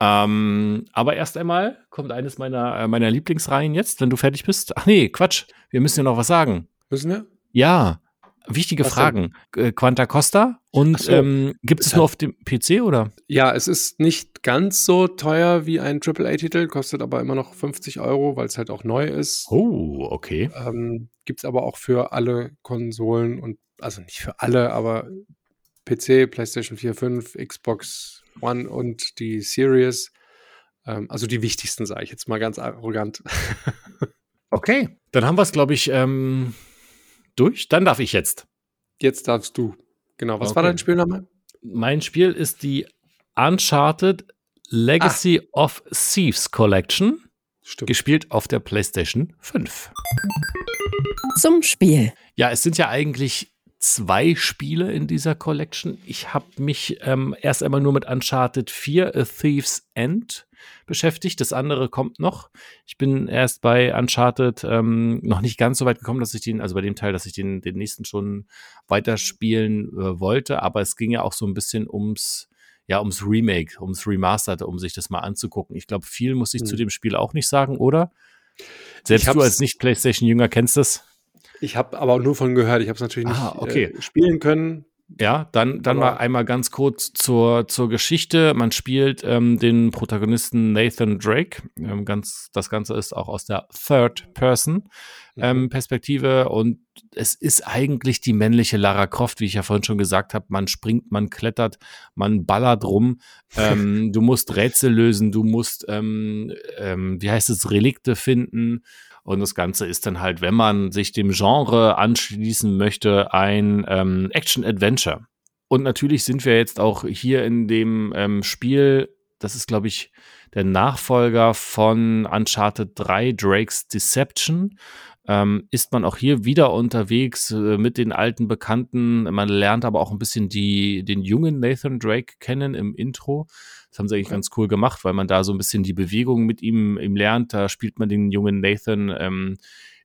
Ähm, aber erst einmal kommt eines meiner, äh, meiner Lieblingsreihen jetzt, wenn du fertig bist. Ach nee, Quatsch, wir müssen ja noch was sagen. Müssen wir? Ja, wichtige was Fragen. Denn? Äh, Quanta Costa und so, ähm, gibt es nur auf dem PC oder? Ja, es ist nicht ganz so teuer wie ein AAA-Titel, kostet aber immer noch 50 Euro, weil es halt auch neu ist. Oh, okay. Ähm, gibt es aber auch für alle Konsolen und also nicht für alle, aber PC, PlayStation 4, 5, Xbox One und die Series. Ähm, also die wichtigsten, sage ich jetzt mal ganz arrogant. okay, dann haben wir es, glaube ich, ähm, durch. Dann darf ich jetzt. Jetzt darfst du. Genau. Was okay. war dein Spielname? Mein Spiel ist die Uncharted Legacy Ach. of Thieves Collection. Stimmt. Gespielt auf der PlayStation 5. Zum Spiel. Ja, es sind ja eigentlich zwei Spiele in dieser Collection. Ich habe mich ähm, erst einmal nur mit Uncharted 4 A Thief's End beschäftigt. Das andere kommt noch. Ich bin erst bei Uncharted ähm, noch nicht ganz so weit gekommen, dass ich den, also bei dem Teil, dass ich den, den nächsten schon weiterspielen äh, wollte. Aber es ging ja auch so ein bisschen ums, ja, ums Remake, ums Remastered, um sich das mal anzugucken. Ich glaube, viel muss ich hm. zu dem Spiel auch nicht sagen, oder? Selbst du als Nicht-PlayStation-Jünger kennst das. Ich habe aber nur von gehört. Ich habe es natürlich nicht ah, okay. äh, spielen können. Ja, dann, dann mal einmal ganz kurz zur, zur Geschichte. Man spielt ähm, den Protagonisten Nathan Drake. Ähm, ganz, das Ganze ist auch aus der Third-Person-Perspektive ähm, mhm. und es ist eigentlich die männliche Lara Croft, wie ich ja vorhin schon gesagt habe. Man springt, man klettert, man ballert rum. Ähm, du musst Rätsel lösen, du musst, ähm, ähm, wie heißt es, Relikte finden. Und das Ganze ist dann halt, wenn man sich dem Genre anschließen möchte, ein ähm, Action-Adventure. Und natürlich sind wir jetzt auch hier in dem ähm, Spiel, das ist, glaube ich, der Nachfolger von Uncharted 3, Drake's Deception. Ähm, ist man auch hier wieder unterwegs äh, mit den alten Bekannten. Man lernt aber auch ein bisschen die, den jungen Nathan Drake kennen im Intro. Das haben sie eigentlich ganz cool gemacht, weil man da so ein bisschen die Bewegung mit ihm, ihm lernt. Da spielt man den jungen Nathan ähm,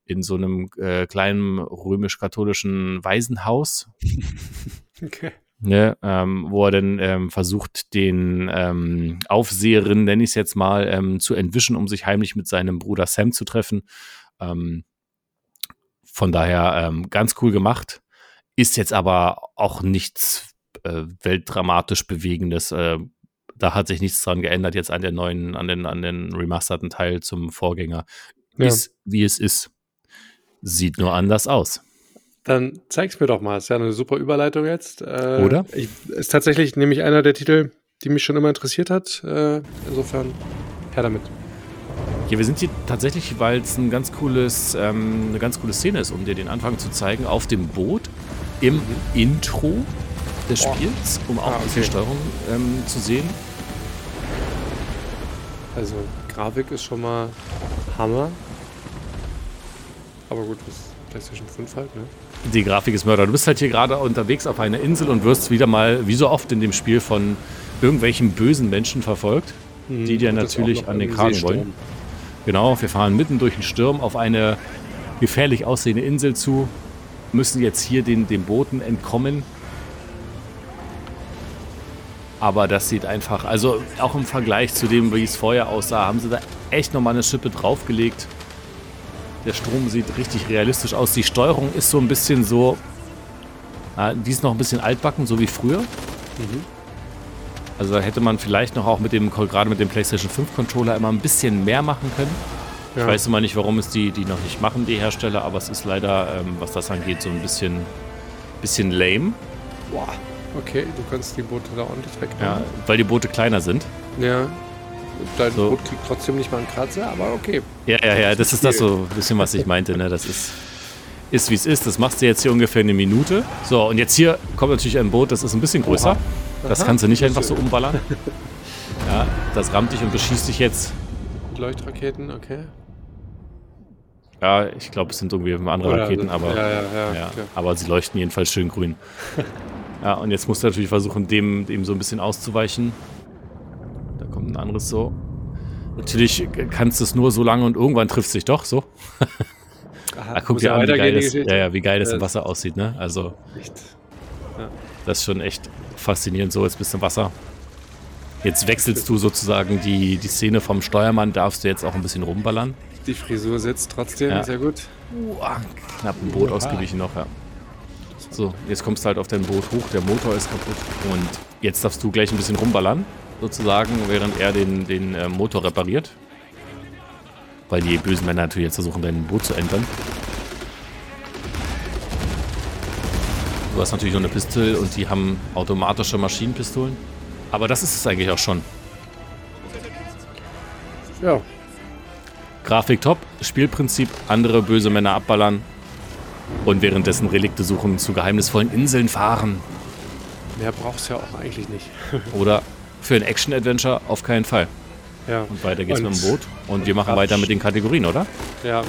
in so einem äh, kleinen römisch-katholischen Waisenhaus. Okay. Ne, ähm, wo er dann ähm, versucht, den ähm, Aufseherin, nenne ich es jetzt mal, ähm, zu entwischen, um sich heimlich mit seinem Bruder Sam zu treffen. Ähm, von daher ähm, ganz cool gemacht. Ist jetzt aber auch nichts äh, weltdramatisch Bewegendes. Äh, da hat sich nichts dran geändert jetzt an den neuen, an den, an den remasterten Teil zum Vorgänger. Ja. Ist, wie es ist. Sieht nur anders aus. Dann zeig's mir doch mal. Ist ja eine super Überleitung jetzt. Äh, Oder? Ich, ist tatsächlich nämlich einer der Titel, die mich schon immer interessiert hat. Äh, insofern, her damit. Ja, wir sind hier tatsächlich, weil es ein ganz cooles, ähm, eine ganz coole Szene ist, um dir den Anfang zu zeigen, auf dem Boot im mhm. Intro des Spiels, um auch ah, ein bisschen Steuerung ähm, zu sehen. Also Grafik ist schon mal Hammer. Aber gut, das ist PlayStation 5 halt, ne? Die Grafik ist Mörder. Du bist halt hier gerade unterwegs auf einer Insel und wirst wieder mal, wie so oft in dem Spiel, von irgendwelchen bösen Menschen verfolgt, hm, die dir natürlich an den Kragen wollen. Genau, wir fahren mitten durch den Sturm auf eine gefährlich aussehende Insel zu, müssen jetzt hier den, den Booten entkommen aber das sieht einfach, also auch im Vergleich zu dem, wie es vorher aussah, haben sie da echt nochmal eine Schippe draufgelegt. Der Strom sieht richtig realistisch aus. Die Steuerung ist so ein bisschen so, die ist noch ein bisschen altbacken, so wie früher. Mhm. Also da hätte man vielleicht noch auch mit dem, gerade mit dem PlayStation 5 Controller immer ein bisschen mehr machen können. Ja. Ich weiß immer nicht, warum es die, die noch nicht machen, die Hersteller, aber es ist leider, ähm, was das angeht, so ein bisschen, bisschen lame. Boah. Okay, du kannst die Boote da ordentlich wegnehmen. Ja, weil die Boote kleiner sind. Ja. Dein so. Boot kriegt trotzdem nicht mal einen Kratzer, aber okay. Ja, ja, ja, das ist das so ein bisschen, was ich meinte. Ne? Das ist, ist wie es ist. Das machst du jetzt hier ungefähr eine Minute. So, und jetzt hier kommt natürlich ein Boot, das ist ein bisschen größer. Oha. Das Aha. kannst du nicht einfach so umballern. Ja, das rammt dich und beschießt dich jetzt. Leuchtraketen, okay. Ja, ich glaube, es sind irgendwie andere Oder Raketen, aber, ja, ja, ja, ja, aber sie leuchten jedenfalls schön grün. Ja, und jetzt musst du natürlich versuchen, dem, dem so ein bisschen auszuweichen. Da kommt ein anderes so. Natürlich kannst du es nur so lange und irgendwann trifft sich doch so. Aha, ah, guck dir an, wie geil, das, ja, ja, wie geil das im Wasser aussieht, ne? Also. Ja. Das ist schon echt faszinierend. So, jetzt bist du im Wasser. Jetzt wechselst du sozusagen die, die Szene vom Steuermann, darfst du jetzt auch ein bisschen rumballern. Die Frisur sitzt trotzdem, ja. sehr gut. Uah, knapp ein Boot ausgewichen noch, ja. So, jetzt kommst du halt auf dein Boot hoch, der Motor ist kaputt und jetzt darfst du gleich ein bisschen rumballern, sozusagen, während er den, den äh, Motor repariert. Weil die bösen Männer natürlich jetzt versuchen, dein Boot zu entern. Du hast natürlich noch eine Pistole und die haben automatische Maschinenpistolen. Aber das ist es eigentlich auch schon. Ja. Grafik top, Spielprinzip, andere böse Männer abballern, und währenddessen Relikte suchen, zu geheimnisvollen Inseln fahren. Mehr brauchst du ja auch eigentlich nicht. Oder Für ein Action-Adventure auf keinen Fall. Ja. Und weiter geht's und mit dem Boot. Und, und wir machen weiter mit den Kategorien, oder? Ja, äh,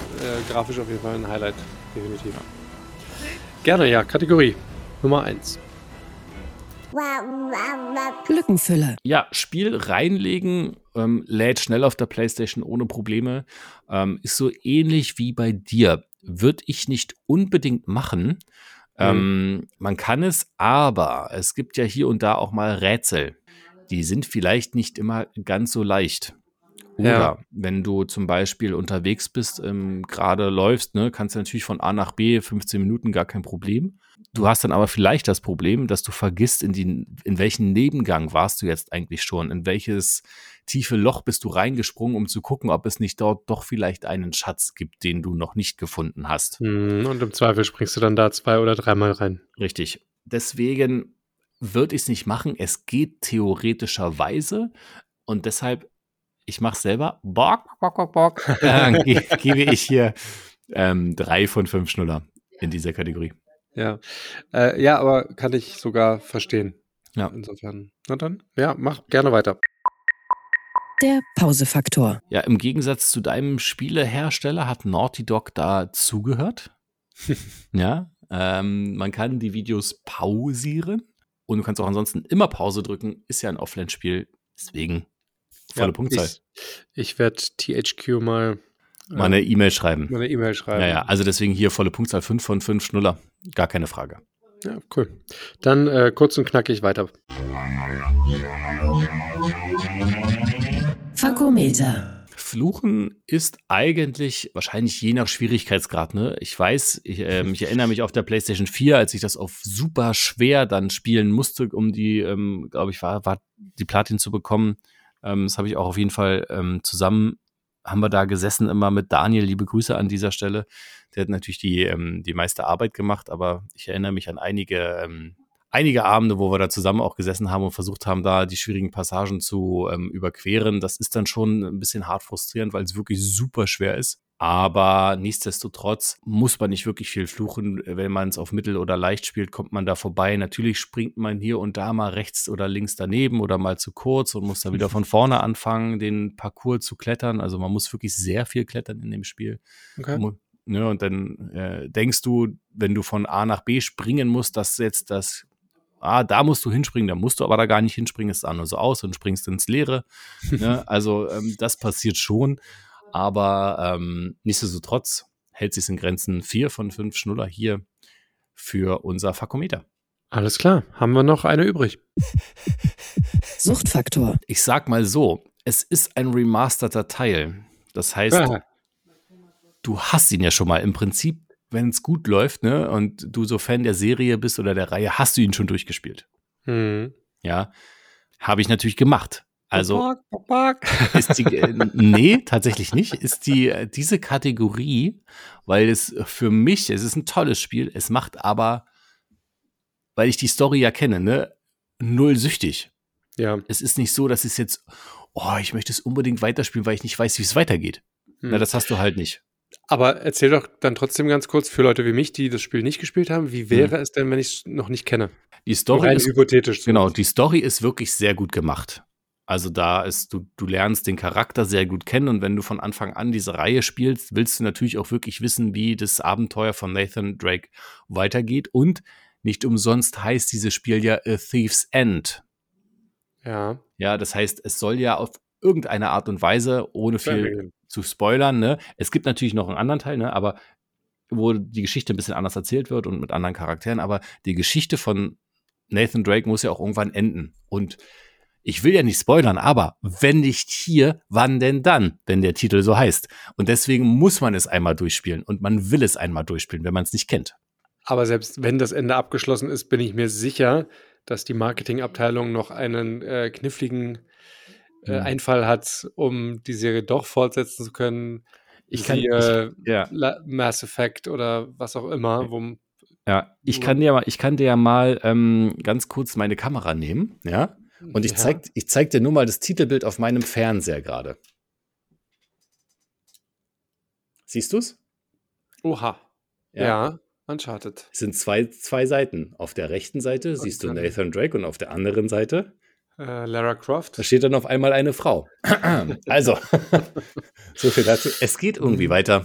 grafisch auf jeden Fall ein Highlight. Definitiv. Gerne, ja. Kategorie Nummer 1. Lückenfüller. Ja, Spiel reinlegen, ähm, lädt schnell auf der Playstation ohne Probleme. Ähm, ist so ähnlich wie bei dir. Würde ich nicht unbedingt machen. Mhm. Ähm, man kann es, aber es gibt ja hier und da auch mal Rätsel. Die sind vielleicht nicht immer ganz so leicht. Oder ja. wenn du zum Beispiel unterwegs bist, ähm, gerade läufst, ne, kannst du natürlich von A nach B 15 Minuten gar kein Problem. Du hast dann aber vielleicht das Problem, dass du vergisst, in, die, in welchen Nebengang warst du jetzt eigentlich schon, in welches tiefe Loch bist du reingesprungen, um zu gucken, ob es nicht dort doch vielleicht einen Schatz gibt, den du noch nicht gefunden hast. Hm, und im Zweifel springst du dann da zwei oder dreimal rein. Richtig. Deswegen würde ich es nicht machen. Es geht theoretischerweise und deshalb ich mache selber, bock, bock, bock, bock, äh, ge gebe ich hier ähm, drei von fünf Schnuller in dieser Kategorie. Ja, äh, ja, aber kann ich sogar verstehen. Ja. Insofern. Na dann, ja, mach gerne weiter. Der Pausefaktor. Ja, im Gegensatz zu deinem Spielehersteller hat Naughty Dog da zugehört. ja, ähm, man kann die Videos pausieren und du kannst auch ansonsten immer Pause drücken. Ist ja ein Offline-Spiel. Deswegen Volle ja, Punktzahl. Ich, ich werde THQ mal. Mal eine E-Mail schreiben. Mal eine E-Mail schreiben. Ja, ja, also deswegen hier volle Punktzahl 5 von 5 Schnuller. Gar keine Frage. Ja, cool. Dann äh, kurz und knackig weiter. Fakometer. Fluchen ist eigentlich wahrscheinlich je nach Schwierigkeitsgrad. Ne? Ich weiß, ich, äh, ich erinnere mich auf der PlayStation 4, als ich das auf super schwer dann spielen musste, um die, ähm, glaube ich, war, war die Platin zu bekommen. Ähm, das habe ich auch auf jeden Fall ähm, zusammen, haben wir da gesessen immer mit Daniel. Liebe Grüße an dieser Stelle. Der hat natürlich die, ähm, die meiste Arbeit gemacht, aber ich erinnere mich an einige, ähm, einige Abende, wo wir da zusammen auch gesessen haben und versucht haben, da die schwierigen Passagen zu ähm, überqueren. Das ist dann schon ein bisschen hart frustrierend, weil es wirklich super schwer ist. Aber nichtsdestotrotz muss man nicht wirklich viel fluchen. Wenn man es auf Mittel oder leicht spielt, kommt man da vorbei. Natürlich springt man hier und da mal rechts oder links daneben oder mal zu kurz und muss da wieder von vorne anfangen, den Parcours zu klettern. Also man muss wirklich sehr viel klettern in dem Spiel. Okay. Ne, und dann äh, denkst du, wenn du von A nach B springen musst, dass jetzt das ah, da musst du hinspringen, da musst du aber da gar nicht hinspringen, es sah nur so aus und springst ins Leere. ne? Also ähm, das passiert schon. Aber ähm, nichtsdestotrotz hält sich in Grenzen. Vier von fünf Schnuller hier für unser Fakometer. Alles klar. Haben wir noch eine übrig? Suchtfaktor. Ich sag mal so: Es ist ein remasterter Teil. Das heißt, ja. du hast ihn ja schon mal. Im Prinzip, wenn es gut läuft, ne, und du so Fan der Serie bist oder der Reihe, hast du ihn schon durchgespielt. Mhm. Ja. Habe ich natürlich gemacht. Also ist die, äh, nee, tatsächlich nicht. Ist die äh, diese Kategorie, weil es für mich, es ist ein tolles Spiel, es macht aber, weil ich die Story ja kenne, ne, null süchtig. Ja. Es ist nicht so, dass es jetzt, oh, ich möchte es unbedingt weiterspielen, weil ich nicht weiß, wie es weitergeht. Hm. Na, das hast du halt nicht. Aber erzähl doch dann trotzdem ganz kurz für Leute wie mich, die das Spiel nicht gespielt haben, wie wäre hm. es denn, wenn ich es noch nicht kenne? Die Story ist hypothetisch. Genau, die Story ist wirklich sehr gut gemacht. Also da ist, du, du lernst den Charakter sehr gut kennen und wenn du von Anfang an diese Reihe spielst, willst du natürlich auch wirklich wissen, wie das Abenteuer von Nathan Drake weitergeht. Und nicht umsonst heißt dieses Spiel ja A Thief's End. Ja. Ja, das heißt, es soll ja auf irgendeine Art und Weise, ohne viel zu spoilern, ne? Es gibt natürlich noch einen anderen Teil, ne? Aber wo die Geschichte ein bisschen anders erzählt wird und mit anderen Charakteren, aber die Geschichte von Nathan Drake muss ja auch irgendwann enden. Und ich will ja nicht spoilern, aber wenn nicht hier, wann denn dann, wenn der Titel so heißt? Und deswegen muss man es einmal durchspielen und man will es einmal durchspielen, wenn man es nicht kennt. Aber selbst wenn das Ende abgeschlossen ist, bin ich mir sicher, dass die Marketingabteilung noch einen äh, kniffligen äh, mhm. Einfall hat, um die Serie doch fortsetzen zu können. Ich kann äh, ja. Mass Effect oder was auch immer. Wo, ja, ich kann dir mal, ich kann dir ja mal ähm, ganz kurz meine Kamera nehmen, ja. Und ich, ja. zeig, ich zeig dir nur mal das Titelbild auf meinem Fernseher gerade. Siehst du's? Oha. Ja. ja, Uncharted. Es sind zwei, zwei Seiten. Auf der rechten Seite und siehst du Nathan Drake und auf der anderen Seite Äh, Lara Croft. Da steht dann auf einmal eine Frau. also, so viel dazu. Es geht irgendwie weiter.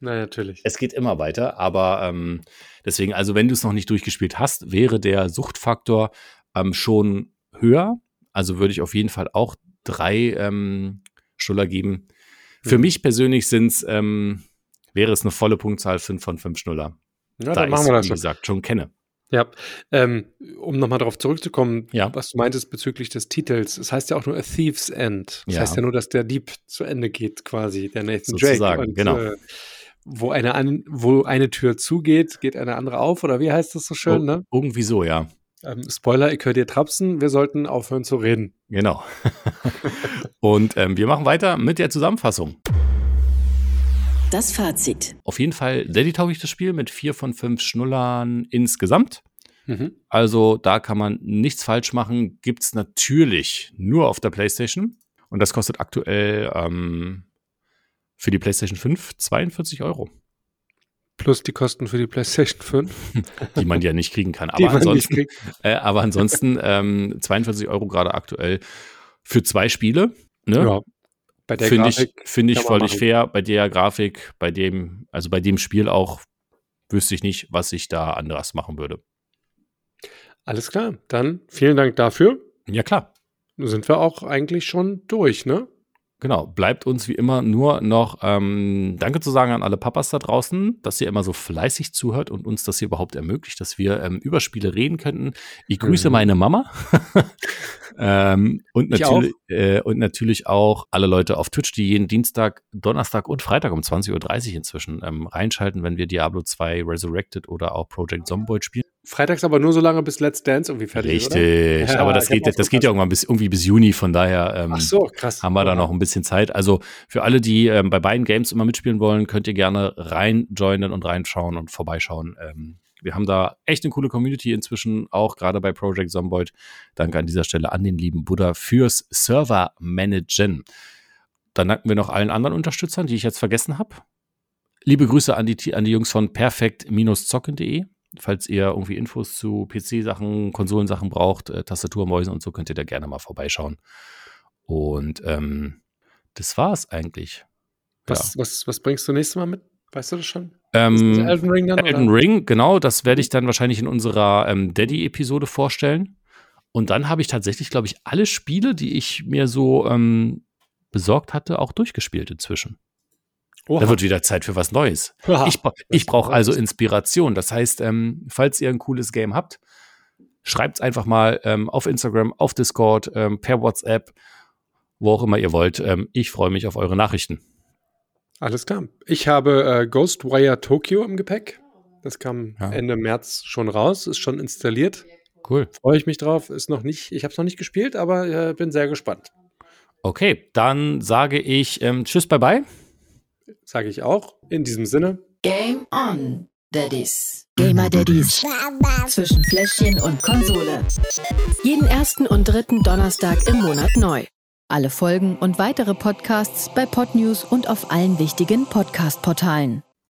Na, natürlich. Es geht immer weiter, aber ähm, deswegen, also wenn du es noch nicht durchgespielt hast, wäre der Suchtfaktor ähm, schon höher. Also würde ich auf jeden Fall auch drei ähm, Schnuller geben. Für mhm. mich persönlich sind's, ähm, wäre es eine volle Punktzahl 5 von 5 Schnuller. Ja, da dann machen wir das wie gesagt, schon kenne. Ja, ähm, um nochmal darauf zurückzukommen, ja. was du meintest bezüglich des Titels. Es heißt ja auch nur A Thief's End. Das ja. heißt ja nur, dass der Dieb zu Ende geht, quasi, der Nathan Sozusagen, Drake. Und, genau. Äh, wo eine, an, wo eine Tür zugeht, geht eine andere auf, oder wie heißt das so schön, oh, ne? Irgendwie so, ja. Ähm, Spoiler, ich höre dir trapsen, wir sollten aufhören zu reden. Genau. Und ähm, wir machen weiter mit der Zusammenfassung. Das Fazit. Auf jeden Fall sehr tauglich das Spiel mit vier von fünf Schnullern insgesamt. Mhm. Also da kann man nichts falsch machen. Gibt es natürlich nur auf der PlayStation. Und das kostet aktuell ähm, für die PlayStation 5 42 Euro. Plus die Kosten für die PlayStation 5. die man ja nicht kriegen kann. Aber ansonsten, äh, aber ansonsten ähm, 42 Euro gerade aktuell für zwei Spiele. Ne? Ja. Bei der Finde ich, find ich völlig machen. fair. Bei der Grafik, bei dem, also bei dem Spiel auch, wüsste ich nicht, was ich da anders machen würde. Alles klar. Dann vielen Dank dafür. Ja, klar. Sind wir auch eigentlich schon durch, ne? Genau, bleibt uns wie immer nur noch ähm, Danke zu sagen an alle Papas da draußen, dass ihr immer so fleißig zuhört und uns das hier überhaupt ermöglicht, dass wir ähm, über Spiele reden könnten. Ich grüße mhm. meine Mama ähm, und, natürlich, äh, und natürlich auch alle Leute auf Twitch, die jeden Dienstag, Donnerstag und Freitag um 20.30 Uhr inzwischen ähm, reinschalten, wenn wir Diablo 2 Resurrected oder auch Project Zomboid spielen. Freitags aber nur so lange bis Let's Dance irgendwie fertig Richtig, ja, aber das geht, das geht ja irgendwann bis, irgendwie bis Juni, von daher ähm, Ach so, krass. haben wir da noch ein bisschen Zeit. Also für alle, die ähm, bei beiden Games immer mitspielen wollen, könnt ihr gerne reinjoinen und reinschauen und vorbeischauen. Ähm, wir haben da echt eine coole Community inzwischen, auch gerade bei Project Zomboid. Danke an dieser Stelle an den lieben Buddha fürs Server-Managen. Dann danken wir noch allen anderen Unterstützern, die ich jetzt vergessen habe. Liebe Grüße an die, an die Jungs von perfekt-zocken.de falls ihr irgendwie Infos zu PC-Sachen, Konsolensachen braucht, äh, Tastaturmäusen und so, könnt ihr da gerne mal vorbeischauen. Und ähm, das war's eigentlich. Was, ja. was, was bringst du nächstes Mal mit? Weißt du das schon? Ähm, das Elden Ring dann? Elden oder? Ring, genau, das werde ich dann wahrscheinlich in unserer ähm, Daddy-Episode vorstellen. Und dann habe ich tatsächlich, glaube ich, alle Spiele, die ich mir so ähm, besorgt hatte, auch durchgespielt inzwischen. Oha. Da wird wieder Zeit für was Neues. Oha. Ich, ich brauche also Inspiration. Das heißt, ähm, falls ihr ein cooles Game habt, schreibt es einfach mal ähm, auf Instagram, auf Discord, ähm, per WhatsApp, wo auch immer ihr wollt. Ähm, ich freue mich auf eure Nachrichten. Alles klar. Ich habe äh, Ghostwire Tokyo im Gepäck. Das kam ja. Ende März schon raus, ist schon installiert. Cool. Freue ich mich drauf. Ist noch nicht, ich habe es noch nicht gespielt, aber äh, bin sehr gespannt. Okay, dann sage ich ähm, Tschüss, bye bye sage ich auch. In diesem Sinne. Game on, Daddies. Gamer Daddies. Zwischen Fläschchen und Konsole. Jeden ersten und dritten Donnerstag im Monat neu. Alle Folgen und weitere Podcasts bei Podnews und auf allen wichtigen Podcast-Portalen.